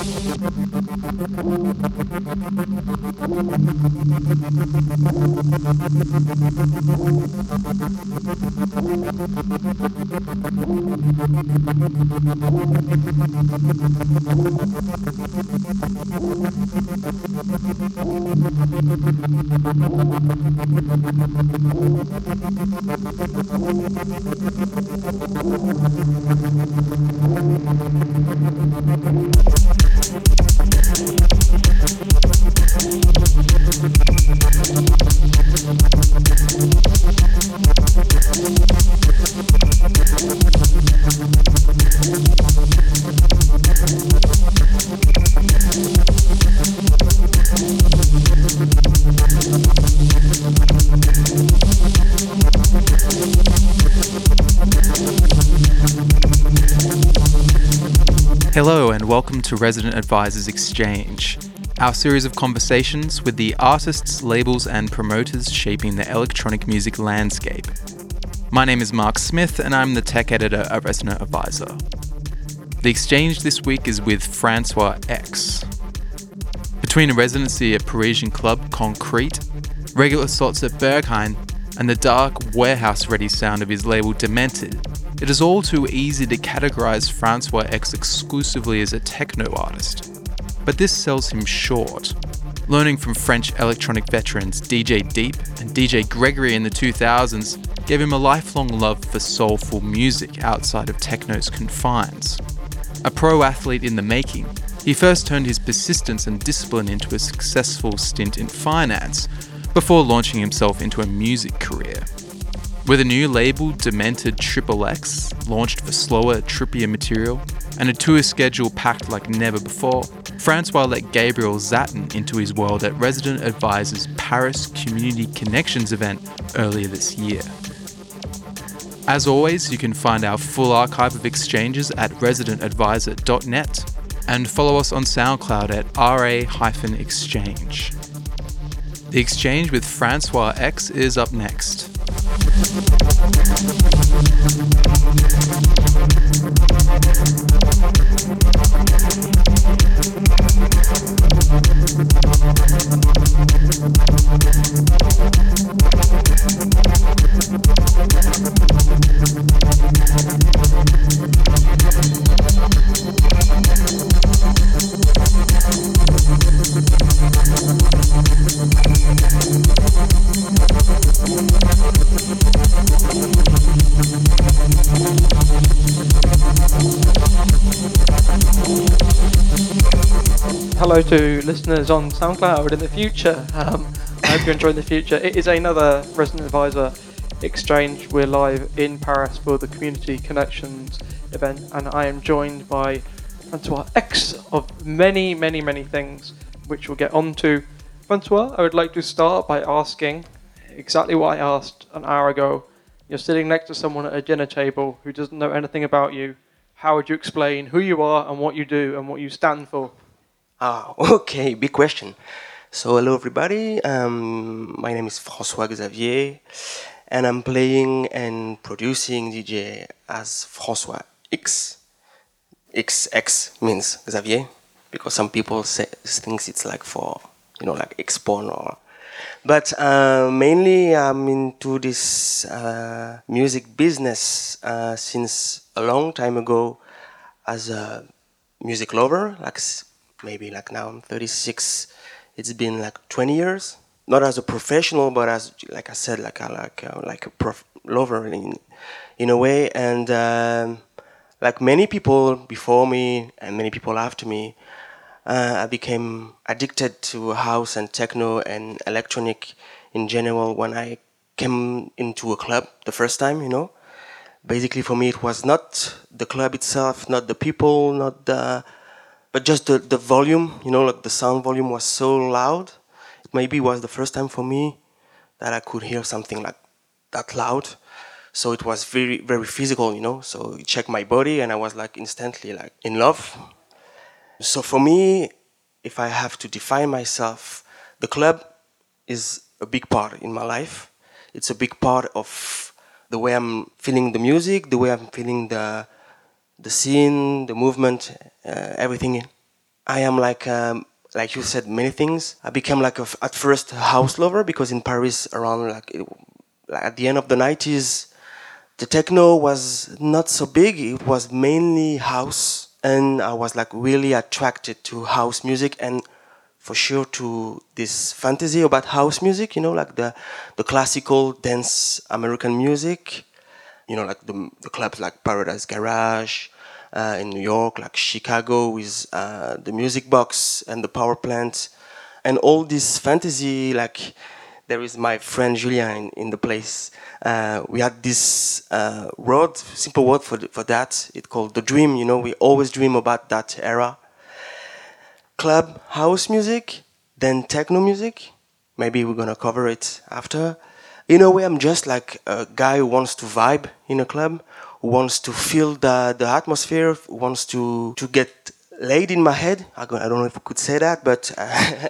Hello, Thank you. To Resident Advisors Exchange, our series of conversations with the artists, labels, and promoters shaping the electronic music landscape. My name is Mark Smith, and I'm the tech editor at Resident Advisor. The exchange this week is with Francois X. Between a residency at Parisian club Concrete, regular slots at Berghain, and the dark, warehouse ready sound of his label Demented, it is all too easy to categorize Francois X exclusively as a techno artist. But this sells him short. Learning from French electronic veterans DJ Deep and DJ Gregory in the 2000s gave him a lifelong love for soulful music outside of techno's confines. A pro athlete in the making, he first turned his persistence and discipline into a successful stint in finance before launching himself into a music career. With a new label, Demented Triple X, launched for slower, trippier material, and a tour schedule packed like never before, Francois let Gabriel Szatan into his world at Resident Advisor's Paris Community Connections event earlier this year. As always, you can find our full archive of exchanges at residentadvisor.net and follow us on SoundCloud at ra-exchange. The exchange with Francois X is up next. Thank you. Hello to listeners on SoundCloud in the future. Um, I hope you're enjoying the future. It is another Resident Advisor exchange. We're live in Paris for the Community Connections event, and I am joined by Francois X of many, many, many things, which we'll get onto. Francois, I would like to start by asking exactly what I asked an hour ago. You're sitting next to someone at a dinner table who doesn't know anything about you. How would you explain who you are and what you do and what you stand for? Ah, okay, big question. So, hello everybody. Um, my name is François Xavier, and I'm playing and producing DJ as François X. XX means Xavier, because some people say thinks it's like for you know like Xpon or. But uh, mainly, I'm into this uh, music business uh, since a long time ago as a music lover, like maybe like now I'm 36. It's been like 20 years, not as a professional, but as like I said, like a, like a, like a prof- lover in in a way. And um, like many people before me and many people after me, uh, I became addicted to house and techno and electronic in general when I came into a club the first time. You know, basically for me it was not the club itself, not the people, not the but just the, the volume, you know, like the sound volume was so loud. It maybe was the first time for me that I could hear something like that loud. So it was very, very physical, you know. So it checked my body and I was like instantly like in love. So for me, if I have to define myself, the club is a big part in my life. It's a big part of the way I'm feeling the music, the way I'm feeling the the scene, the movement, uh, everything I am like um, like you said many things. I became like a, at first a house lover because in Paris around like, like at the end of the 90s the techno was not so big. It was mainly house and I was like really attracted to house music and for sure to this fantasy about house music, you know, like the the classical dance American music, you know, like the, the clubs like Paradise Garage uh, in New York, like Chicago with uh, the music box and the power plant, and all this fantasy. Like there is my friend Julien in, in the place. Uh, we had this uh, word, simple word for for that. It called the dream. You know, we always dream about that era club house music, then techno music. Maybe we're gonna cover it after. In a way, I'm just like a guy who wants to vibe in a club, who wants to feel the, the atmosphere, wants to, to get laid in my head. I don't know if I could say that, but uh,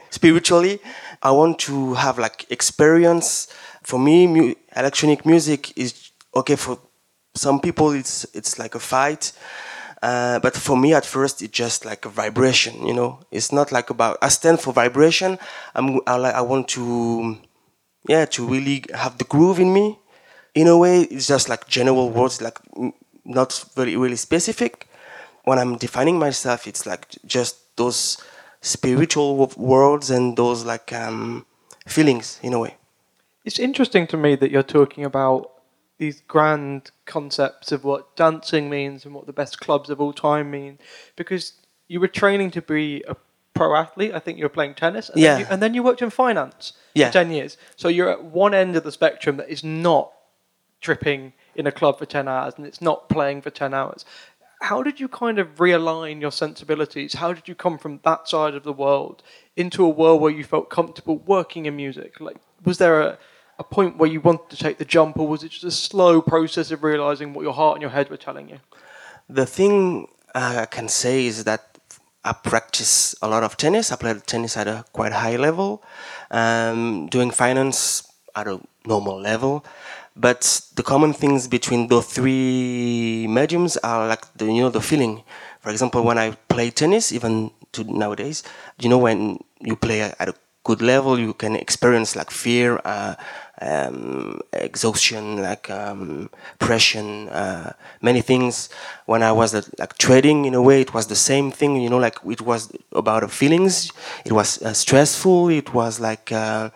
spiritually, I want to have like experience. For me, mu- electronic music is okay for some people. It's it's like a fight. Uh, but for me, at first, it's just like a vibration. You know, it's not like about. I stand for vibration. I'm. I, I want to, yeah, to really have the groove in me. In a way, it's just like general words, like not very really specific. When I'm defining myself, it's like just those spiritual words and those like um, feelings in a way. It's interesting to me that you're talking about these grand concepts of what dancing means and what the best clubs of all time mean because you were training to be a pro athlete. I think you were playing tennis. And yeah. Then you, and then you worked in finance yeah. for 10 years. So you're at one end of the spectrum that is not tripping in a club for 10 hours and it's not playing for 10 hours. How did you kind of realign your sensibilities? How did you come from that side of the world into a world where you felt comfortable working in music? Like, was there a, a point where you wanted to take the jump, or was it just a slow process of realizing what your heart and your head were telling you? The thing uh, I can say is that I practice a lot of tennis. I played tennis at a quite high level, um, doing finance at a normal level. But the common things between those three mediums are like the you know the feeling. For example, when I play tennis, even to nowadays, you know when you play at a good level, you can experience like fear, uh, um, exhaustion, like um, depression, uh, many things. When I was uh, like trading, in a way, it was the same thing. You know, like it was about feelings. It was uh, stressful. It was like uh,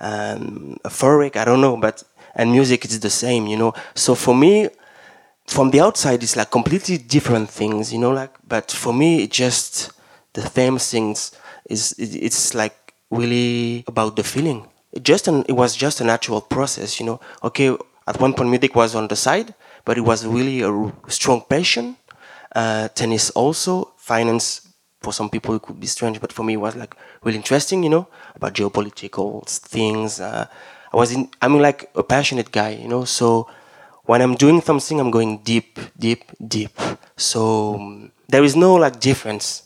um, euphoric. I don't know, but and music is the same. You know, so for me. From the outside, it's like completely different things, you know. Like, but for me, it just the same things. Is it, it's like really about the feeling it just an, it was just a natural process, you know. Okay, at one point music was on the side, but it was really a strong passion. Uh, tennis also, finance for some people it could be strange, but for me it was like really interesting, you know, about geopolitical things. Uh, I was in, I'm like a passionate guy, you know. So when I'm doing something, I'm going deep, deep, deep. So um, there is no like difference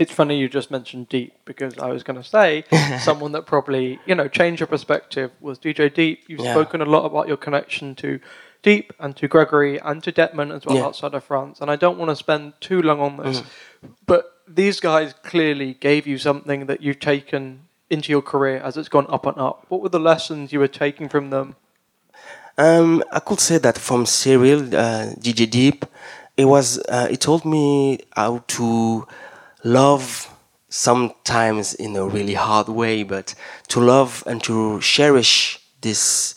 it's funny you just mentioned Deep because I was going to say someone that probably you know changed your perspective was DJ Deep. You've yeah. spoken a lot about your connection to Deep and to Gregory and to Dettmann as well yeah. outside of France, and I don't want to spend too long on this, mm. but these guys clearly gave you something that you've taken into your career as it's gone up and up. What were the lessons you were taking from them? Um, I could say that from Cyril, uh, DJ Deep, it was uh, it told me how to love sometimes in a really hard way, but to love and to cherish this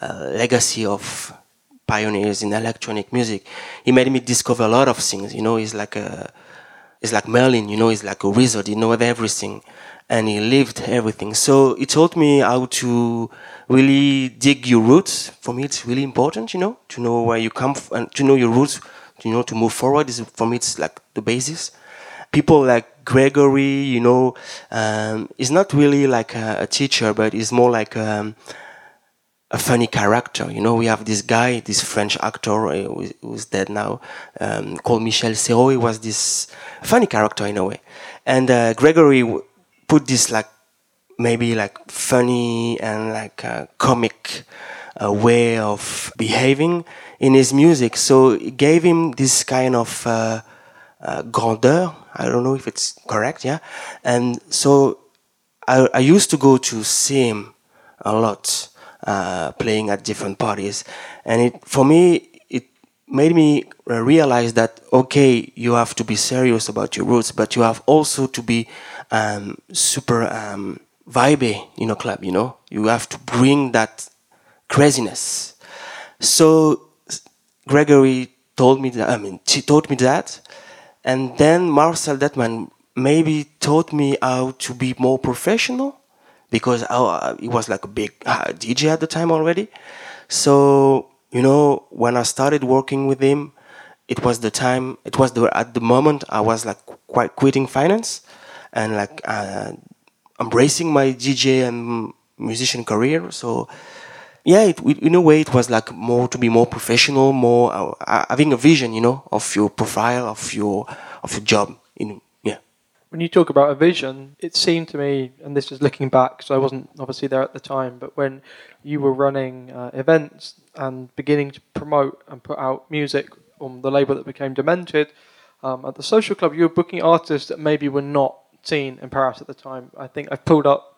uh, legacy of pioneers in electronic music. He made me discover a lot of things. You know, he's like a, he's like Merlin. You know, he's like a wizard. He knows everything, and he lived everything. So he taught me how to really dig your roots. For me, it's really important. You know, to know where you come f- and to know your roots. You know, to move forward is for me it's like the basis people like Gregory, you know, um, is not really like a, a, teacher, but is more like um, a funny character. You know, we have this guy, this French actor uh, who's dead now, um, called Michel Serrault. He was this funny character in a way, and uh, Gregory put this like maybe like funny and like uh, comic uh, way of behaving in his music. So it gave him this kind of uh, uh, grandeur, I don't know if it's correct, yeah. And so I, I used to go to see him a lot, uh, playing at different parties, and it for me it made me realize that okay, you have to be serious about your roots, but you have also to be um, super um, in a club. You know, you have to bring that craziness. So Gregory told me that. I mean, she taught me that, and then Marcel Dettmann maybe taught me how to be more professional because I, he was like a big uh, DJ at the time already. So you know, when I started working with him, it was the time. It was the at the moment I was like quite quitting finance and like uh, embracing my DJ and musician career. So yeah, it, in a way, it was like more to be more professional, more uh, uh, having a vision, you know, of your profile, of your of your job. In yeah. When you talk about a vision, it seemed to me, and this is looking back, so I wasn't obviously there at the time, but when you were running uh, events and beginning to promote and put out music on the label that became Demented, um, at the social club, you were booking artists that maybe were not seen in Paris at the time. I think I've pulled up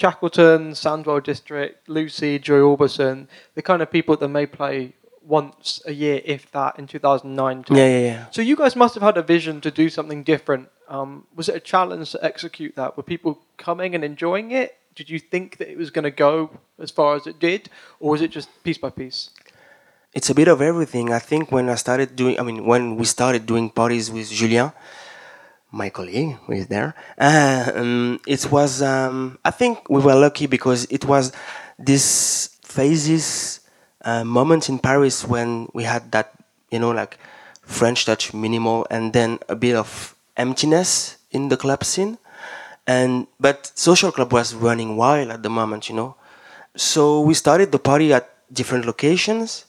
Shackleton, Sandwell District, Lucy, Joy Orbison, the kind of people that may play once a year, if that, in 2009. Yeah, yeah, yeah. So you guys must have had a vision to do something different. Um, was it a challenge to execute that? Were people coming and enjoying it? Did you think that it was going to go as far as it did, or was it just piece by piece? It's a bit of everything. I think when I started doing, I mean, when we started doing parties with Julien, my colleague who is there. Uh, um, it was, um, I think we were lucky because it was this phases uh, moment in Paris when we had that, you know, like French touch minimal and then a bit of emptiness in the club scene. And but social club was running wild at the moment, you know. So we started the party at different locations,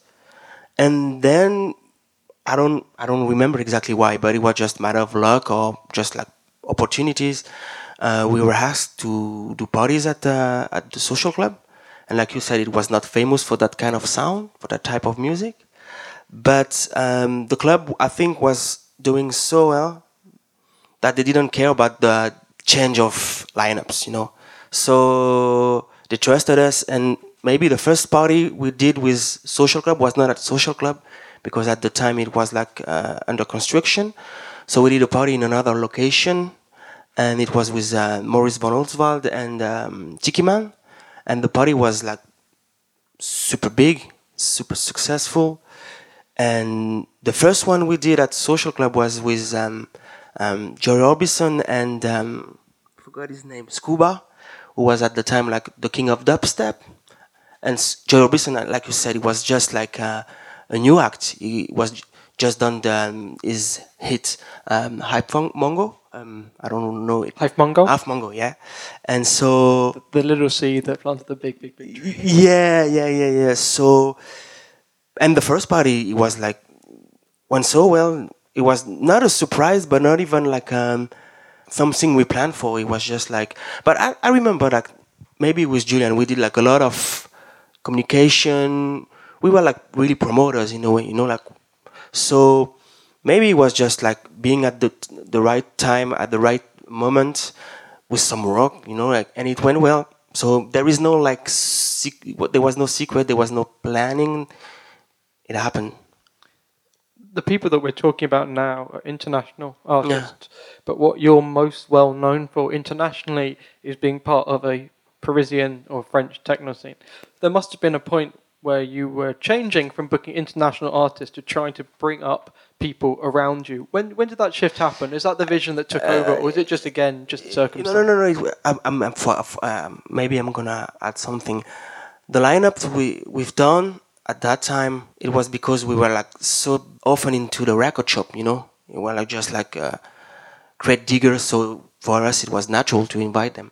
and then I don't I don't remember exactly why, but it was just matter of luck or just like opportunities. Uh, we were asked to do parties at the at the social club, and like you said, it was not famous for that kind of sound, for that type of music. But um, the club, I think, was doing so well that they didn't care about the change of lineups, you know. So they trusted us, and maybe the first party we did with social club was not at social club because at the time it was like uh, under construction. So we did a party in another location, and it was with uh, Moritz von Oswald and um, Tikiman, and the party was like super big, super successful. And the first one we did at Social Club was with um, um, Orbison and um, I forgot his name, Scuba, who was at the time like the king of dubstep. And Joy Orbison, like you said, it was just like. Uh, a new act. He was just done the, um, his hit um, Hyph Mngo. Um, I don't know it. Hyph Mngo. Half Mongo, yeah. And so the, the, little seed that planted the big, big, big tree. Yeah, yeah, yeah, yeah. So, and the first party was like went so well. It was not a surprise, but not even like um, something we planned for. It was just like, but I, I remember like maybe with Julian we did like a lot of communication we were like really promoters in a way, you know, like so maybe it was just like being at the the right time at the right moment with some rock, you know, like and it went well. So there is no like there was no secret, there was no planning. It happened. The people that we're talking about now are international artists, yeah. but what you're most well known for internationally is being part of a Parisian or French techno scene. There must have been a point where you were changing from booking international artists to trying to bring up people around you. When when did that shift happen? Is that the vision that took uh, over, or was it just again just circumstance? No, no, no, no. I'm, I'm, I'm for, um, maybe I'm gonna add something. The lineups we we've done at that time, it was because we were like so often into the record shop, you know. We were like just like uh, great diggers, so for us it was natural to invite them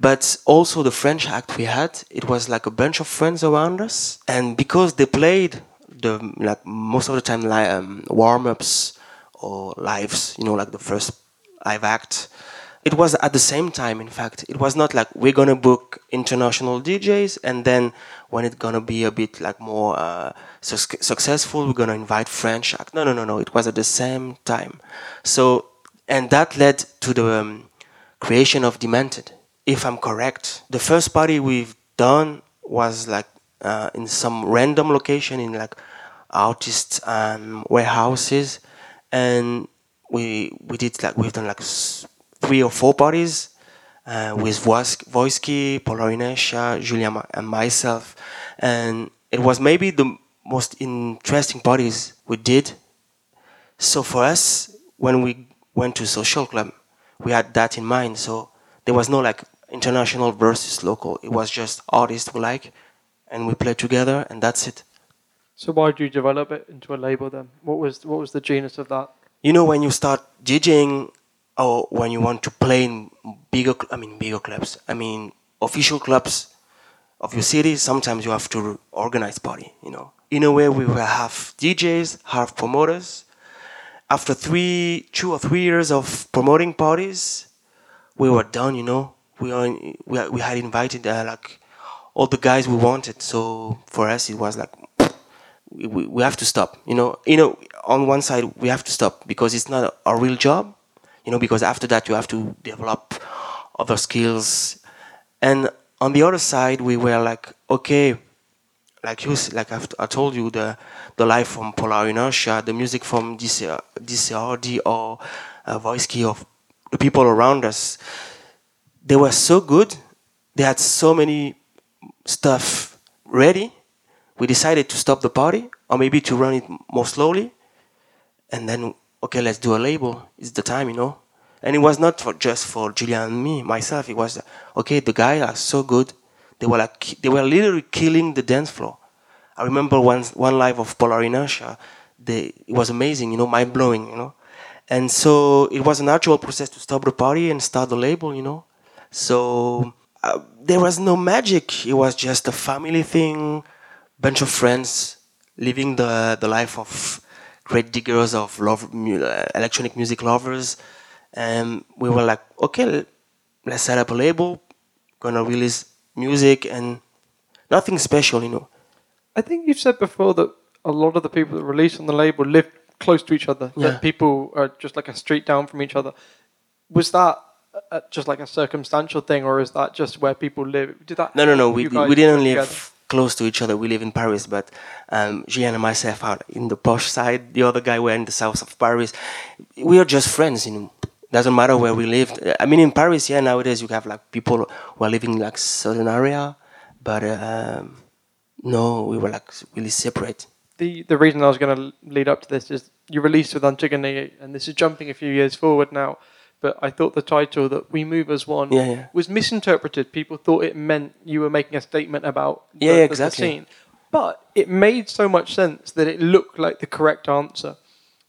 but also the French act we had, it was like a bunch of friends around us, and because they played the like most of the time like um, warm ups or lives, you know, like the first live act. It was at the same time, in fact. It was not like we're gonna book international DJs and then when it's gonna be a bit like more uh, su- successful, we're gonna invite French act. No, no, no, no. It was at the same time. So and that led to the um, creation of Demented. If I'm correct, the first party we've done was like uh, in some random location in like artist um, warehouses, and we we did like we've done like three or four parties uh, with Voiski, Polar Inertia, Julian, ma- and myself, and it was maybe the most interesting parties we did. So for us, when we went to social club, we had that in mind. So there was no like international versus local. It was just artists we like, and we played together, and that's it. So why did you develop it into a label then? What was what was the genius of that? you know when you start DJing or when you want to play in bigger I mean bigger clubs I mean official clubs of your city sometimes you have to organize party you know in a way we will have DJs have promoters after three two or three years of promoting parties we were done you know we are, we, we had invited uh, like all the guys we wanted. So for us it was like we, we, have to stop you know? You know on one side we have to stop because it's not a, real job you know because after that you have to develop other skills. And on the other side we were like okay like you like I've, I told you the the life from Polar Inertia the music from DC, DCRD or uh, Voiski of the people around us they were so good they had so many stuff ready we decided to stop the party or maybe to run it more slowly. And then okay let's do a label. It's the time you know. And it was not for just for julian and me myself. It was okay the guys are so good. They were like they were literally killing the dance floor. I remember one one live of polar inertia they, it was amazing you know mind blowing you know. And so it was a natural process to stop the party and start the label you know so uh, there was no magic it was just a family thing bunch of friends living the the life of great diggers of love uh, electronic music lovers and we were like okay let's set up a label gonna release music and nothing special you know I think you've said before that a lot of the people that release on the label live close to each other. Yeah. That people are just like a street down from each other. Was that uh, just like a circumstantial thing, or is that just where people live? Did that? no no no we, we didn't live together? close to each other we live in paris but um, Gian and myself are in the posh side the other guy were in the south of paris we are just friends you know doesn't matter where we lived i mean in paris yeah nowadays you have like people who are living in like certain area but um, no we were like really separate The the reason I was going to lead up to this is you released with Antigone, and this is jumping a few years forward now. But I thought the title that "We Move as One" Yeah, yeah. was misinterpreted. People thought it meant you were making a statement about the, Yeah, yeah, the- the exactly. scene. But it made so much sense that it looked like the correct answer.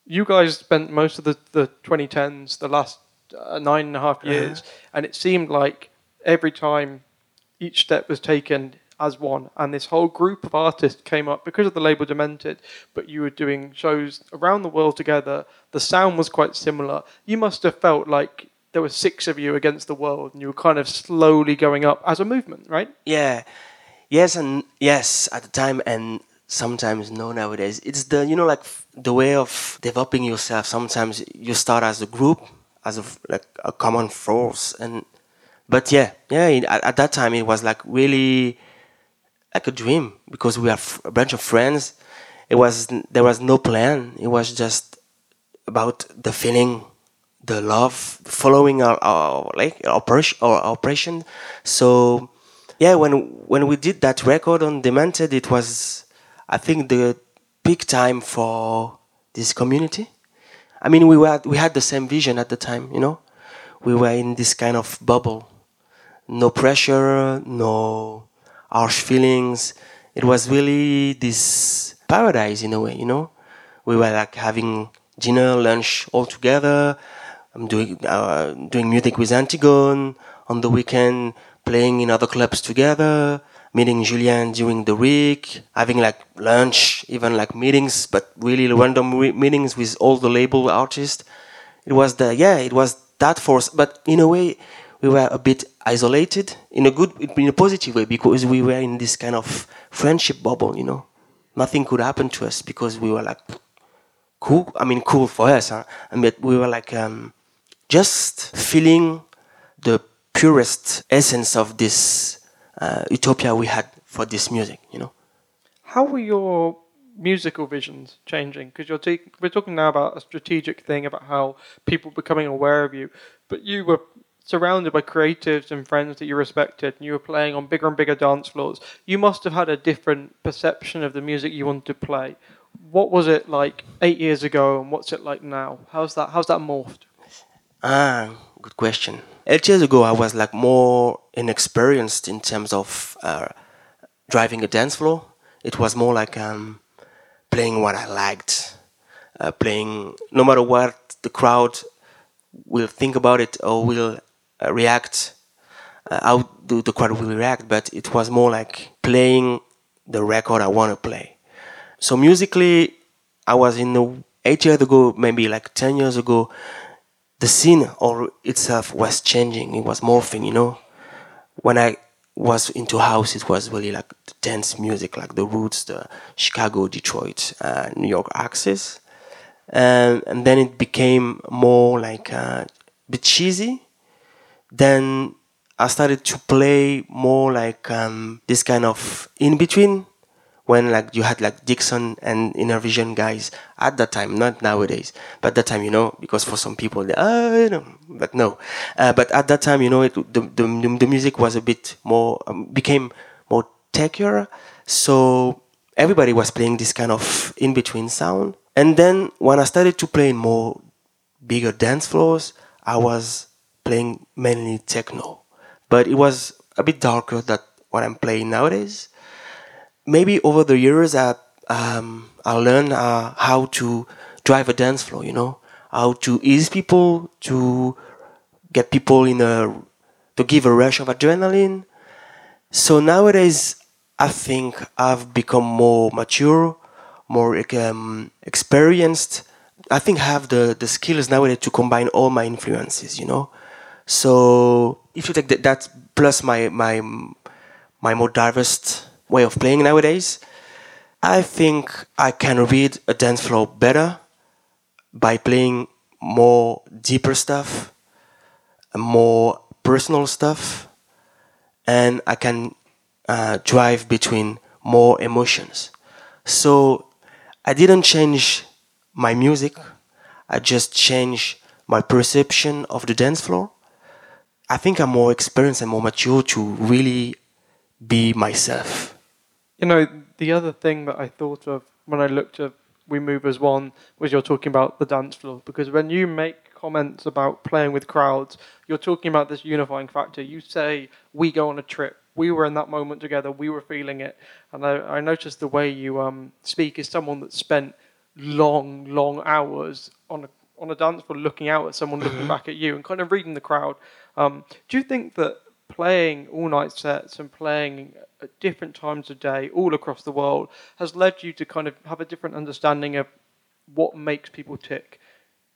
You guys spent most of the, the 2010s, the last uh, nine and a half Uh-huh. years, and it seemed like every time each step was taken as one, and this whole group of artists came up because of the label Demented. But you were doing shows around the world together. The sound was quite similar. You must have felt like there were six of you against the world, and you were kind of slowly going up as a movement, right? Yeah, yes and yes at the time and sometimes no nowadays. It's the you know like the way of developing yourself. Sometimes you start as a group, as a like a common force, and but yeah, yeah. At, at that time it was like really like a dream because we are a bunch of friends. It was there was no plan. It was just about the feeling, the love, following our, our like operation, our operation. So yeah, when when we did that record on Demented, it was I think the peak time for this community. I mean, we were we had the same vision at the time, you know. We were in this kind of bubble, no pressure, no harsh feelings. It was really this paradise in a way, you know. We were like having dinner, lunch all together. I'm doing uh, doing music with Antigone on the weekend, playing in other clubs together, meeting Julien during the week, having like lunch, even like meetings, but really random re- meetings with all the label artists. It was the yeah, it was that force, but in a way, we were a bit isolated in a good, in a positive way because we were in this kind of friendship bubble, you know. Nothing could happen to us because we were like cool. I mean, cool for us. Huh? I mean, we were like um, just feeling the purest essence of this uh, utopia we had for this music, you know. How were your musical visions changing? Because you're te- we're talking now about a strategic thing about how people becoming aware of you, but you were surrounded by creatives and friends that you respected, and you were playing on bigger and bigger dance floors. You must have had a different perception of the music you wanted to play. What was it like eight years ago, and what's it like now? How's that? How's that morphed? Ah, good question. Eight years ago, I was like more inexperienced in terms of uh, driving a dance floor. It was more like um, playing what I liked, uh, playing no matter what the crowd will think about it or will react, uh, how the crowd will react. But it was more like playing the record I want to play. So musically, I was in the eight years ago, maybe like ten years ago the scene or itself was changing. It was morphing, you know. When I was into house, it was really like the dance music, like the roots, the Chicago, Detroit, uh, New York axis. And, and then it became more like uh, a bit cheesy. Then I started to play more like um, this kind of in between when like you had like Dixon and Innervision guys at that time, not nowadays, but that time, you know, because for some people, they, oh, you know, but no, uh, but at that time, you know, it, the, the, the music was a bit more, um, became more techier, so everybody was playing this kind of in-between sound. And then when I started to play in more bigger dance floors, I was playing mainly techno, but it was a bit darker than what I'm playing nowadays maybe over the years I um, I learned uh, how to drive a dance floor. You know how to ease people, to get people in a to give a rush of adrenaline. So nowadays, I think I've become more mature, more um, experienced. I think I have the, the skills nowadays to combine all my influences, you know. So if you take that, that plus my my my more diverse way of playing nowadays. I think I can read a dance floor better by playing more deeper stuff, more personal stuff, and I can uh, drive between more emotions. So I didn't change my music, I just changed my perception of the dance floor. I think I'm more experienced and more mature to really be myself. You know, the other thing that I thought of when I looked at We Move as One was you're talking about the dance floor. Because when you make comments about playing with crowds, you're talking about this unifying factor. You say, we go on a trip. We were in that moment together. We were feeling it. And I, I noticed the way you um, speak is someone that spent long, long hours on a on a dance floor looking out at someone looking back at you and kind of reading the crowd. Um, do you think that playing all night sets and playing at different times of day all across the world has led you to kind of have a different understanding of what makes people tick.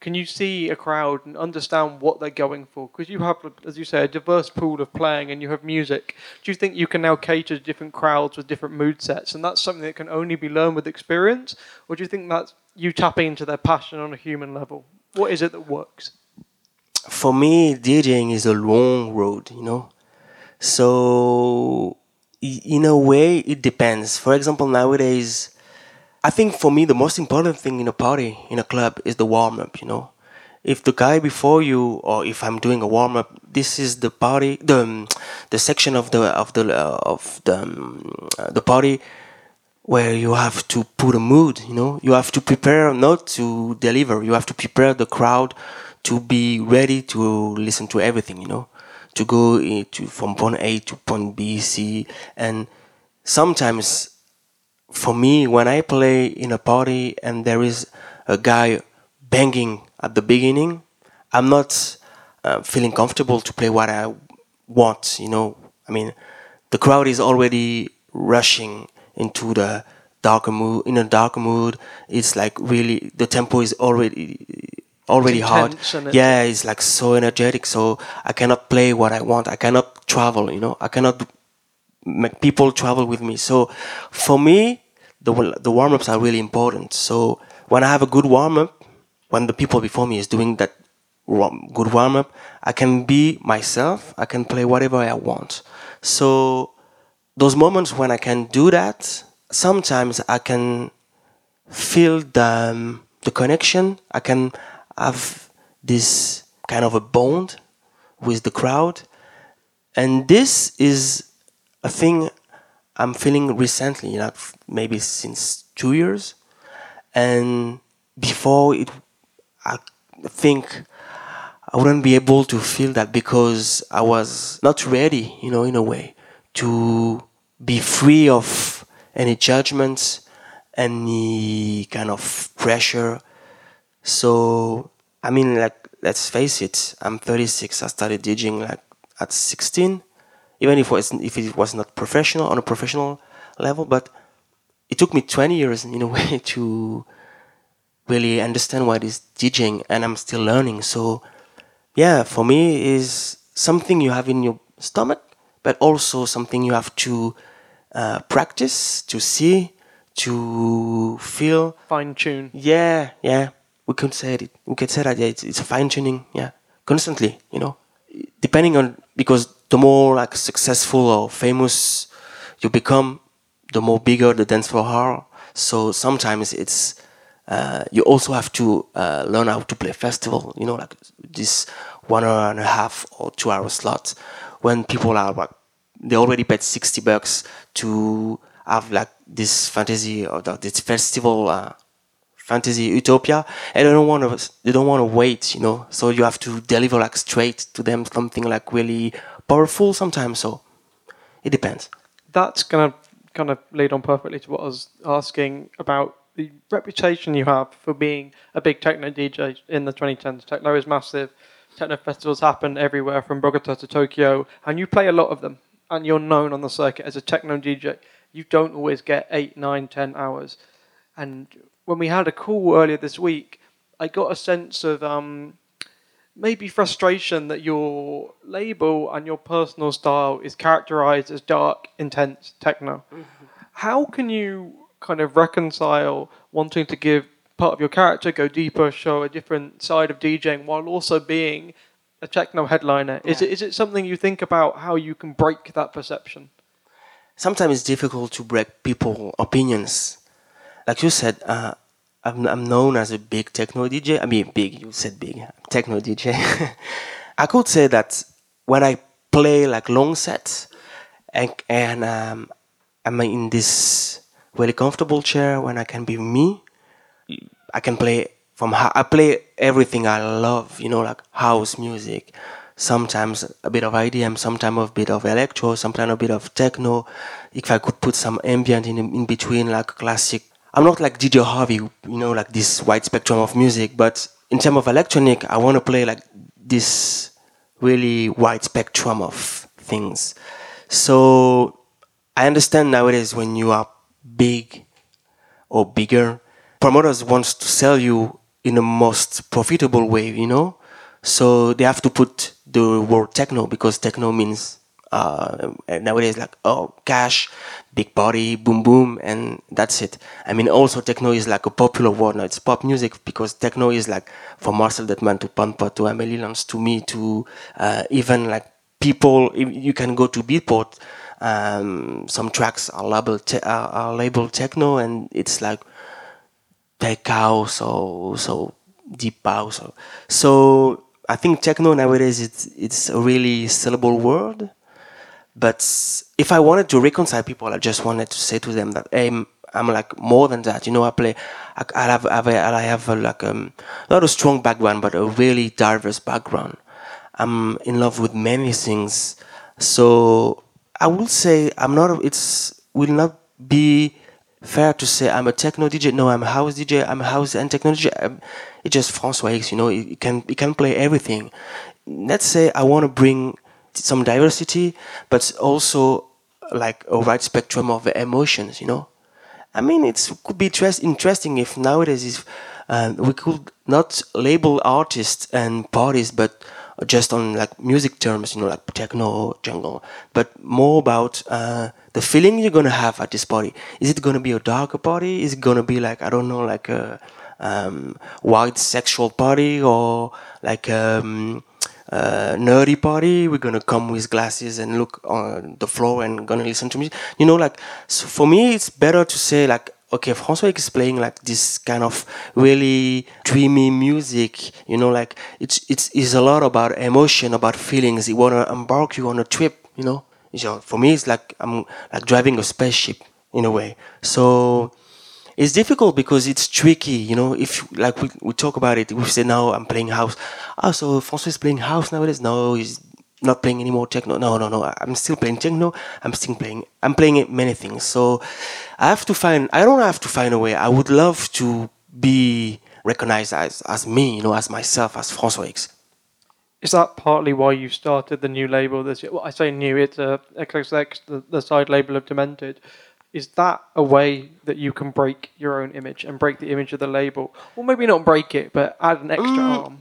Can you see a crowd and understand what they're going for? Because you have, as you say, a diverse pool of playing and you have music. Do you think you can now cater to different crowds with different mood sets? And that's something that can only be learned with experience? Or do you think that's you tapping into their passion on a human level? What is it that works? For me, DJing is a long road, you know. So in a way, it depends. For example, nowadays, I think for me the most important thing in a party in a club is the warm up. You know, if the guy before you or if I'm doing a warm up, this is the party, the um, the section of the of the uh, of the um, uh, the party where you have to put a mood. You know, you have to prepare not to deliver. You have to prepare the crowd to be ready to listen to everything. You know to go to from point A to point B, C, and sometimes for me when I play in a party and there is a guy banging at the beginning, I'm not uh, feeling comfortable to play what I want. You know, I mean, the crowd is already rushing into the darker mood. In a darker mood, it's like really the tempo is already already hard. Yeah, it's like so energetic. So I cannot play what I want. I cannot travel. You know, I cannot make people travel with me. So for me, the the warm ups are really important. So when I have a good warm up, when the people before me is doing that warm, good warm up. I can be myself. I can play whatever I want. So those moments when I can do that, sometimes I can feel the um, the connection. I can have this kind of a bond with the crowd, and this is a thing I'm feeling recently, like maybe since two years, and before it, I think I wouldn't be able to feel that because I was not ready, you know, in a way, to be free of any judgments, any kind of pressure. So, I mean, like, let's face it, I'm 36. I started DJing like at 16, even if it was, if it was not professional on a professional level, but it took me 20 years in a way to really understand what is DJing, and I'm still learning. So, yeah, for me is something you have in your stomach, but also something you have to uh, practice, to see, to feel. Fine tune. Yeah, yeah. We could say it. We could say that. Yeah, it's, it's fine tuning. Yeah, constantly. You know, depending on because the more like successful or famous you become, the more bigger the dance floor. So sometimes it's uh, you also have to uh, learn how to play festival. You know, like this one hour and a half or two hour slot when people are like they already paid sixty bucks to have like this fantasy or this festival uh, fantasy utopia and they don't want to they don't want to wait you know so you have to deliver like straight to them something like really powerful sometimes so it depends That's to kind of lead on perfectly to what I was asking about the reputation you have for being a big techno DJ in the 2010s. Techno is massive. Techno festivals happen everywhere from Bogota to Tokyo, and you play a lot of them. And you're known on the circuit as a techno DJ. You don't always get eight, nine, ten hours. And when we had a call earlier this week, I got a sense of um, maybe frustration that your label and your personal style is characterized as dark, intense techno. How can you kind of reconcile wanting to give part of your character, go deeper, show a different side of DJing while also being a techno headliner? Is it is it something you think about how you can break that perception? sometimes it's difficult to break people opinions like you said uh, I'm, I'm known as a big techno dj i mean big you said big techno dj i could say that when i play like long sets and, and um, i'm in this really comfortable chair when i can be me I can play from I play everything I love, you know, like house music, sometimes a bit of IDM, sometimes a bit of electro, sometimes a bit of techno. If I could put some ambient in in between, like classic. I'm not like DJ Harvey, you know, like this wide spectrum of music, but in terms of electronic, I want to play like this really wide spectrum of things. So I understand nowadays when you are big or bigger. Promoters wants to sell you in the most profitable way, you know. So they have to put the word techno because techno means uh, nowadays like oh cash, big body, boom boom, and that's it. I mean also techno is like a popular word now. It's pop music because techno is like from Marcel Dettmann to Pampa to Amelie Lens to me to uh, even like people. You can go to Beatport. Um, some tracks are labeled te- are, labeled techno, and it's like tech house or so deep house. So I think techno nowadays it's it's a really sellable word. But if I wanted to reconcile people, I just wanted to say to them that hey, I'm, like more than that. You know, I play. I, I have I have, a, I have a, like um not a strong background, but a really diverse background. I'm in love with many things. So I will say I'm not. It's will not be fair to say I'm a techno DJ. No, I'm a house DJ. I'm a house and techno DJ. I'm, it's just François X. You know, you can you can play everything. Let's say I want to bring some diversity, but also like a wide spectrum of emotions. You know, I mean, it could be interest, interesting if nowadays if, uh, we could not label artists and parties, but just on like music terms, you know, like techno, jungle, but more about uh, the feeling you're gonna have at this party. Is it gonna be a darker party? Is it gonna be like I don't know, like a um, white sexual party or like um, uh, nerdy party. We're gonna come with glasses and look on the floor and gonna listen to music. You know, like so for me, it's better to say like, okay, François is playing like this kind of really dreamy music. You know, like it's it's it's a lot about emotion, about feelings. He wanna embark you on a trip. You know, so for me, it's like I'm like driving a spaceship in a way. So it's difficult because it's tricky, you know. If like we, we talk about it, we say now I'm playing house. Oh, so François is playing house nowadays. No, he's not playing anymore techno. No, no, no. I'm still playing techno. I'm still playing. I'm playing many things. So I have to find. I don't have to find a way. I would love to be recognized as as me, you know, as myself, as François. Is that partly why you started the new label this year? Well, I say new. It's uh, a XXX, the, the side label of Demented is that a way that you can break your own image and break the image of the label? Or maybe not break it but add an extra mm, arm.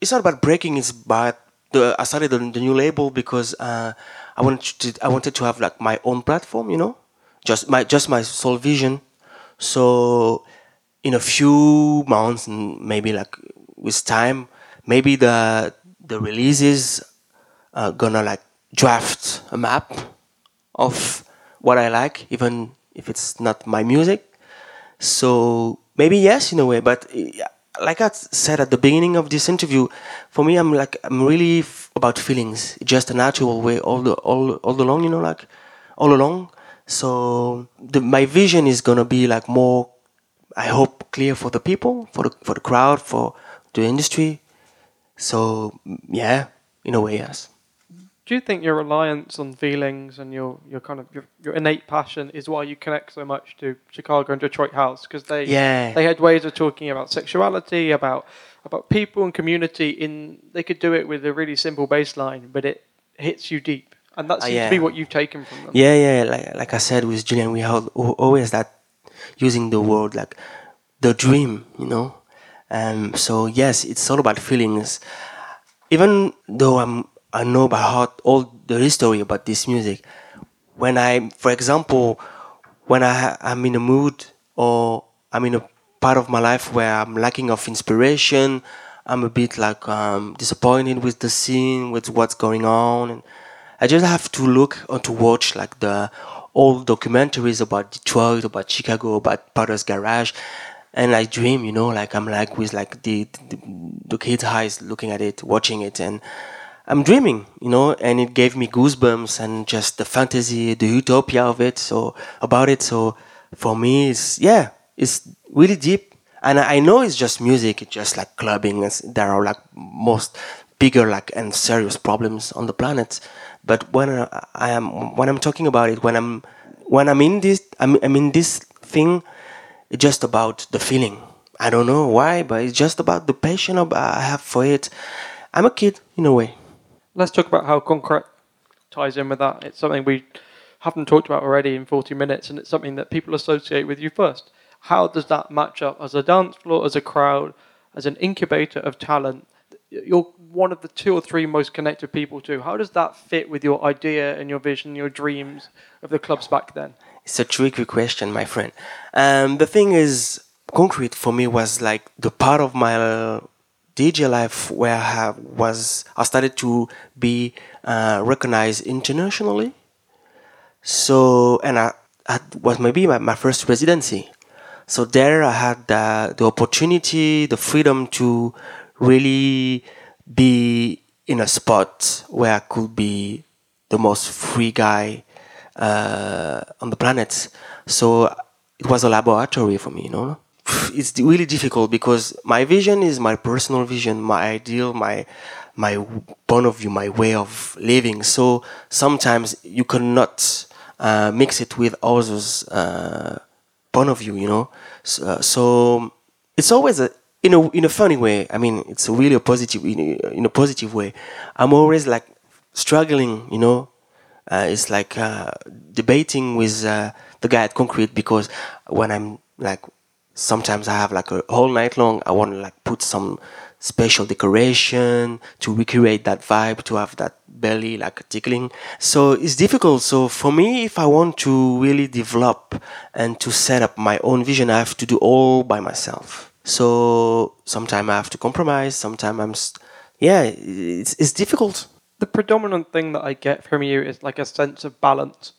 it's not about breaking it's about the i started the, the new label because uh, i wanted to i wanted to have like my own platform you know? Just my just my sole vision. So in a few months and maybe like with time maybe the the releases are gonna like draft a map of what I like, even if it's not my music. So maybe yes, in a way. But like I said at the beginning of this interview, for me, I'm like I'm really f- about feelings. just a natural way all the all all along, you know, like all along. So the, my vision is gonna be like more. I hope clear for the people, for the for the crowd, for the industry. So yeah, in a way, yes do you think your reliance on feelings and your, your kind of your, your innate passion is why you connect so much to Chicago and Detroit House? Because they yeah. they had ways of talking about sexuality about about people and community in they could do it with a really simple bass line but it hits you deep. And that uh, seems uh, yeah. to be what you've taken from them. Yeah yeah like, like I said with Julian we have always that using the word like the dream you know? Um, so yes it's all about feelings. Even though I'm I know by heart all the history about this music. When I, for example, when I I'm in a mood or I'm in a part of my life where I'm lacking of inspiration, I'm a bit like um, disappointed with the scene, with what's going on, and I just have to look or to watch like the old documentaries about Detroit, about Chicago, about Paradise Garage, and I dream, you know, like I'm like with like the the, the kids' eyes looking at it, watching it, and I'm dreaming, you know, and it gave me goosebumps and just the fantasy, the utopia of it. So about it. So for me, it's yeah, it's really deep. And I know it's just music. It's just like clubbing. It's, there are like most bigger like and serious problems on the planet. But when I, am when I'm talking about it, when I'm when I'm in this, I'm, I'm in this thing. It's just about the feeling. I don't know why, but it's just about the passion I have for it. I'm a kid in a way let's talk about how concrete ties in with that. It's something we haven't talked about already in 40 minutes, and it's something that people associate with you first. How does that match up as a dance floor, as a crowd, as an incubator of talent? You're one of the two or three most connected people to. How does that fit with your idea and your vision, your dreams of the clubs back then? It's a tricky question, my friend. Um, the thing is, concrete for me was like the part of my DJ life where I was I started to be uh, recognized internationally. So and I, I was maybe my, my first residency. So there I had the, the opportunity, the freedom to really be in a spot where I could be the most free guy uh, on the planet. So it was a laboratory for me, you know it's really difficult because my vision is my personal vision, my ideal, my my point of view, my way of living. So sometimes you cannot uh, mix it with others' uh, point of view, you know. So, uh, so, it's always a in a in a funny way. I mean, it's really a positive in a, in a positive way. I'm always like struggling, you know. Uh, it's like uh, debating with uh, the guy at Concrete because when I'm like sometimes I have like a whole night long. I want to like put some special decoration to recreate that vibe, to have that belly like tickling. So it's difficult. So for me, if I want to really develop and to set up my own vision, I have to do all by myself. So sometimes I have to compromise. Sometimes I'm, st- yeah, it's it's difficult. The predominant thing that I get from you is like a sense of balance,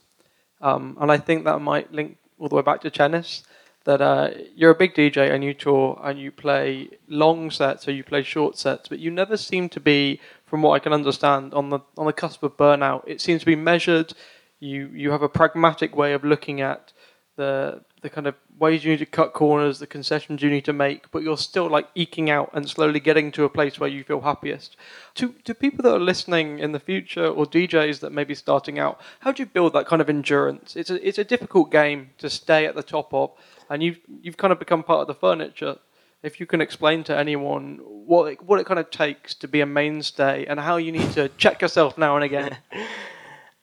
um, and I think that might link all the way back to tennis. That uh, you're a big DJ and you tour and you play long sets or you play short sets, but you never seem to be, from what I can understand, on the on the cusp of burnout. It seems to be measured. You you have a pragmatic way of looking at the the kind of ways you need to cut corners, the concessions you need to make, but you're still like eking out and slowly getting to a place where you feel happiest. To to people that are listening in the future or DJs that may be starting out, how do you build that kind of endurance? It's a it's a difficult game to stay at the top of, and you've you've kind of become part of the furniture. If you can explain to anyone what it, what it kind of takes to be a mainstay and how you need to check yourself now and again.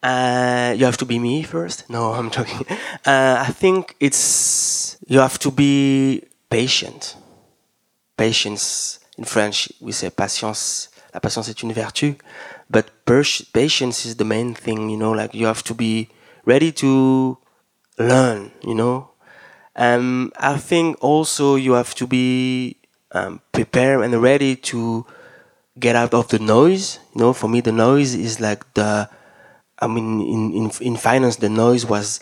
Uh, you have to be me first. No, I'm joking. Uh, I think it's you have to be patient. Patience in French we say patience. La patience est une vertu, but patience is the main thing. You know, like you have to be ready to learn. You know, um, I think also you have to be um, prepared and ready to get out of the noise. You know, for me the noise is like the I mean, in, in, in finance, the noise was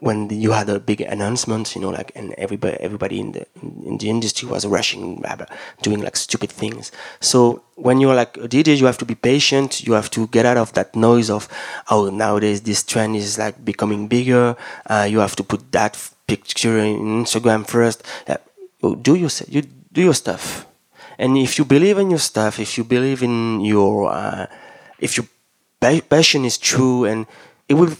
when you had a big announcement, you know, like, and everybody, everybody in the, in, the industry was rushing, doing like stupid things. So when you're like a DJ, you have to be patient. You have to get out of that noise of, oh, nowadays this trend is like becoming bigger. Uh, you have to put that picture in Instagram first. Do your, you do your stuff. And if you believe in your stuff, if you believe in your, uh, if your passion is true and it will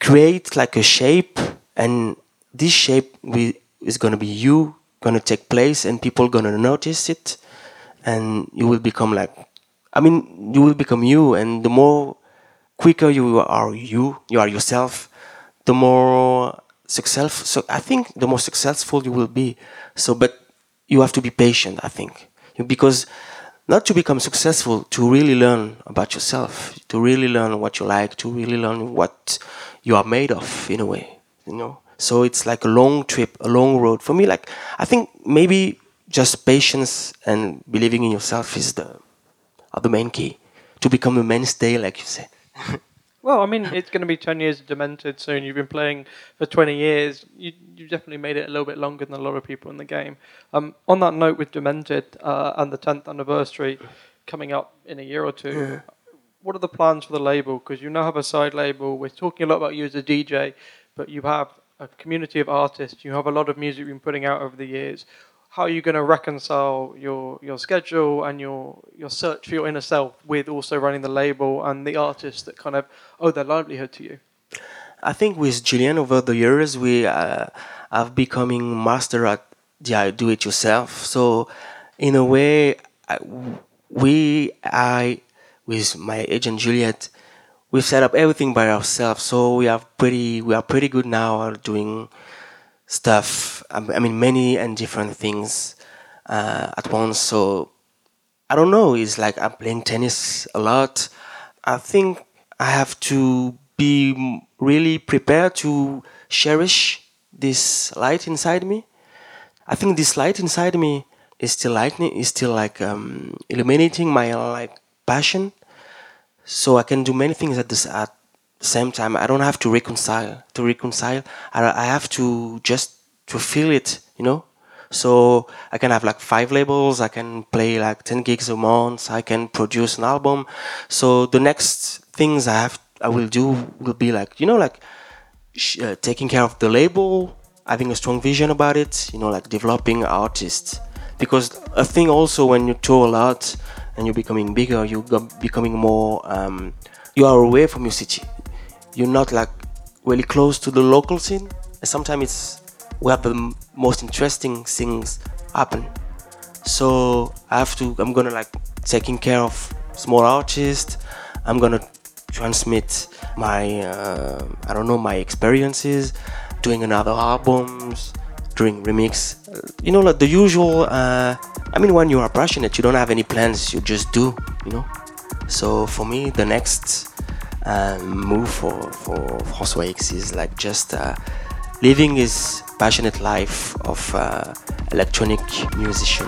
create like a shape and this shape is to be you to take place and people to notice it and you will become like i mean you will become you and the more quicker you are you you are yourself the more successful so i think the more successful you will be so but you have to be patient i think because not to become successful, to really learn about yourself, to really learn what you like, to really learn what you are made of in a way, you know. So it's like a long trip, a long road. For me, like I think maybe just patience and believing in yourself is the are the main key to become a mainstay, like you said. Well, I mean, it's going to be 10 years of Demented soon. You've been playing for 20 years. You, you definitely made it a little bit longer than a lot of people in the game. Um, on that note, with Demented uh, and the 10th anniversary coming up in a year or two, yeah. what are the plans for the label? Because you now have a side label. We're talking a lot about you as a DJ, but you have a community of artists. You have a lot of music you've been putting out over the years how are you going to reconcile your your schedule and your your search for your inner self with also running the label and the artists that kind of owe their livelihood to you? I think with Julian over the years we uh, have becoming master at the do it yourself. So in a way, I, we I with my agent Juliet, we've set up everything by ourselves. So we are pretty we are pretty good now at doing stuff. I mean, many and different things uh, at once. So I don't know. It's like I'm playing tennis a lot. I think I have to be really prepared to cherish this light inside me. I think this light inside me is still lightning, is still like um, illuminating my like passion. So I can do many things at this at same time i don't have to reconcile to reconcile. I, I have to just to feel it you know? So i can have like five labels i can play like 10 gigs a month i can produce an album. So the next things i have i will do will be like you know like uh, taking care of the label having a strong vision about it you know like developing artists. Because a thing also when you tour a lot and you're becoming bigger you're becoming more um, you are away from your city you're not like really close to the local scene. And sometimes it's where the most interesting things happen. So I have to. I'm gonna like taking care of small artists. I'm gonna transmit my uh, I don't know my experiences, doing another albums, doing remix. You know, like the usual. Uh, I mean, when you are passionate, you don't have any plans. You just do. You know. So for me, the next move for, for François X is like just uh, living his passionate life of uh, electronic musician.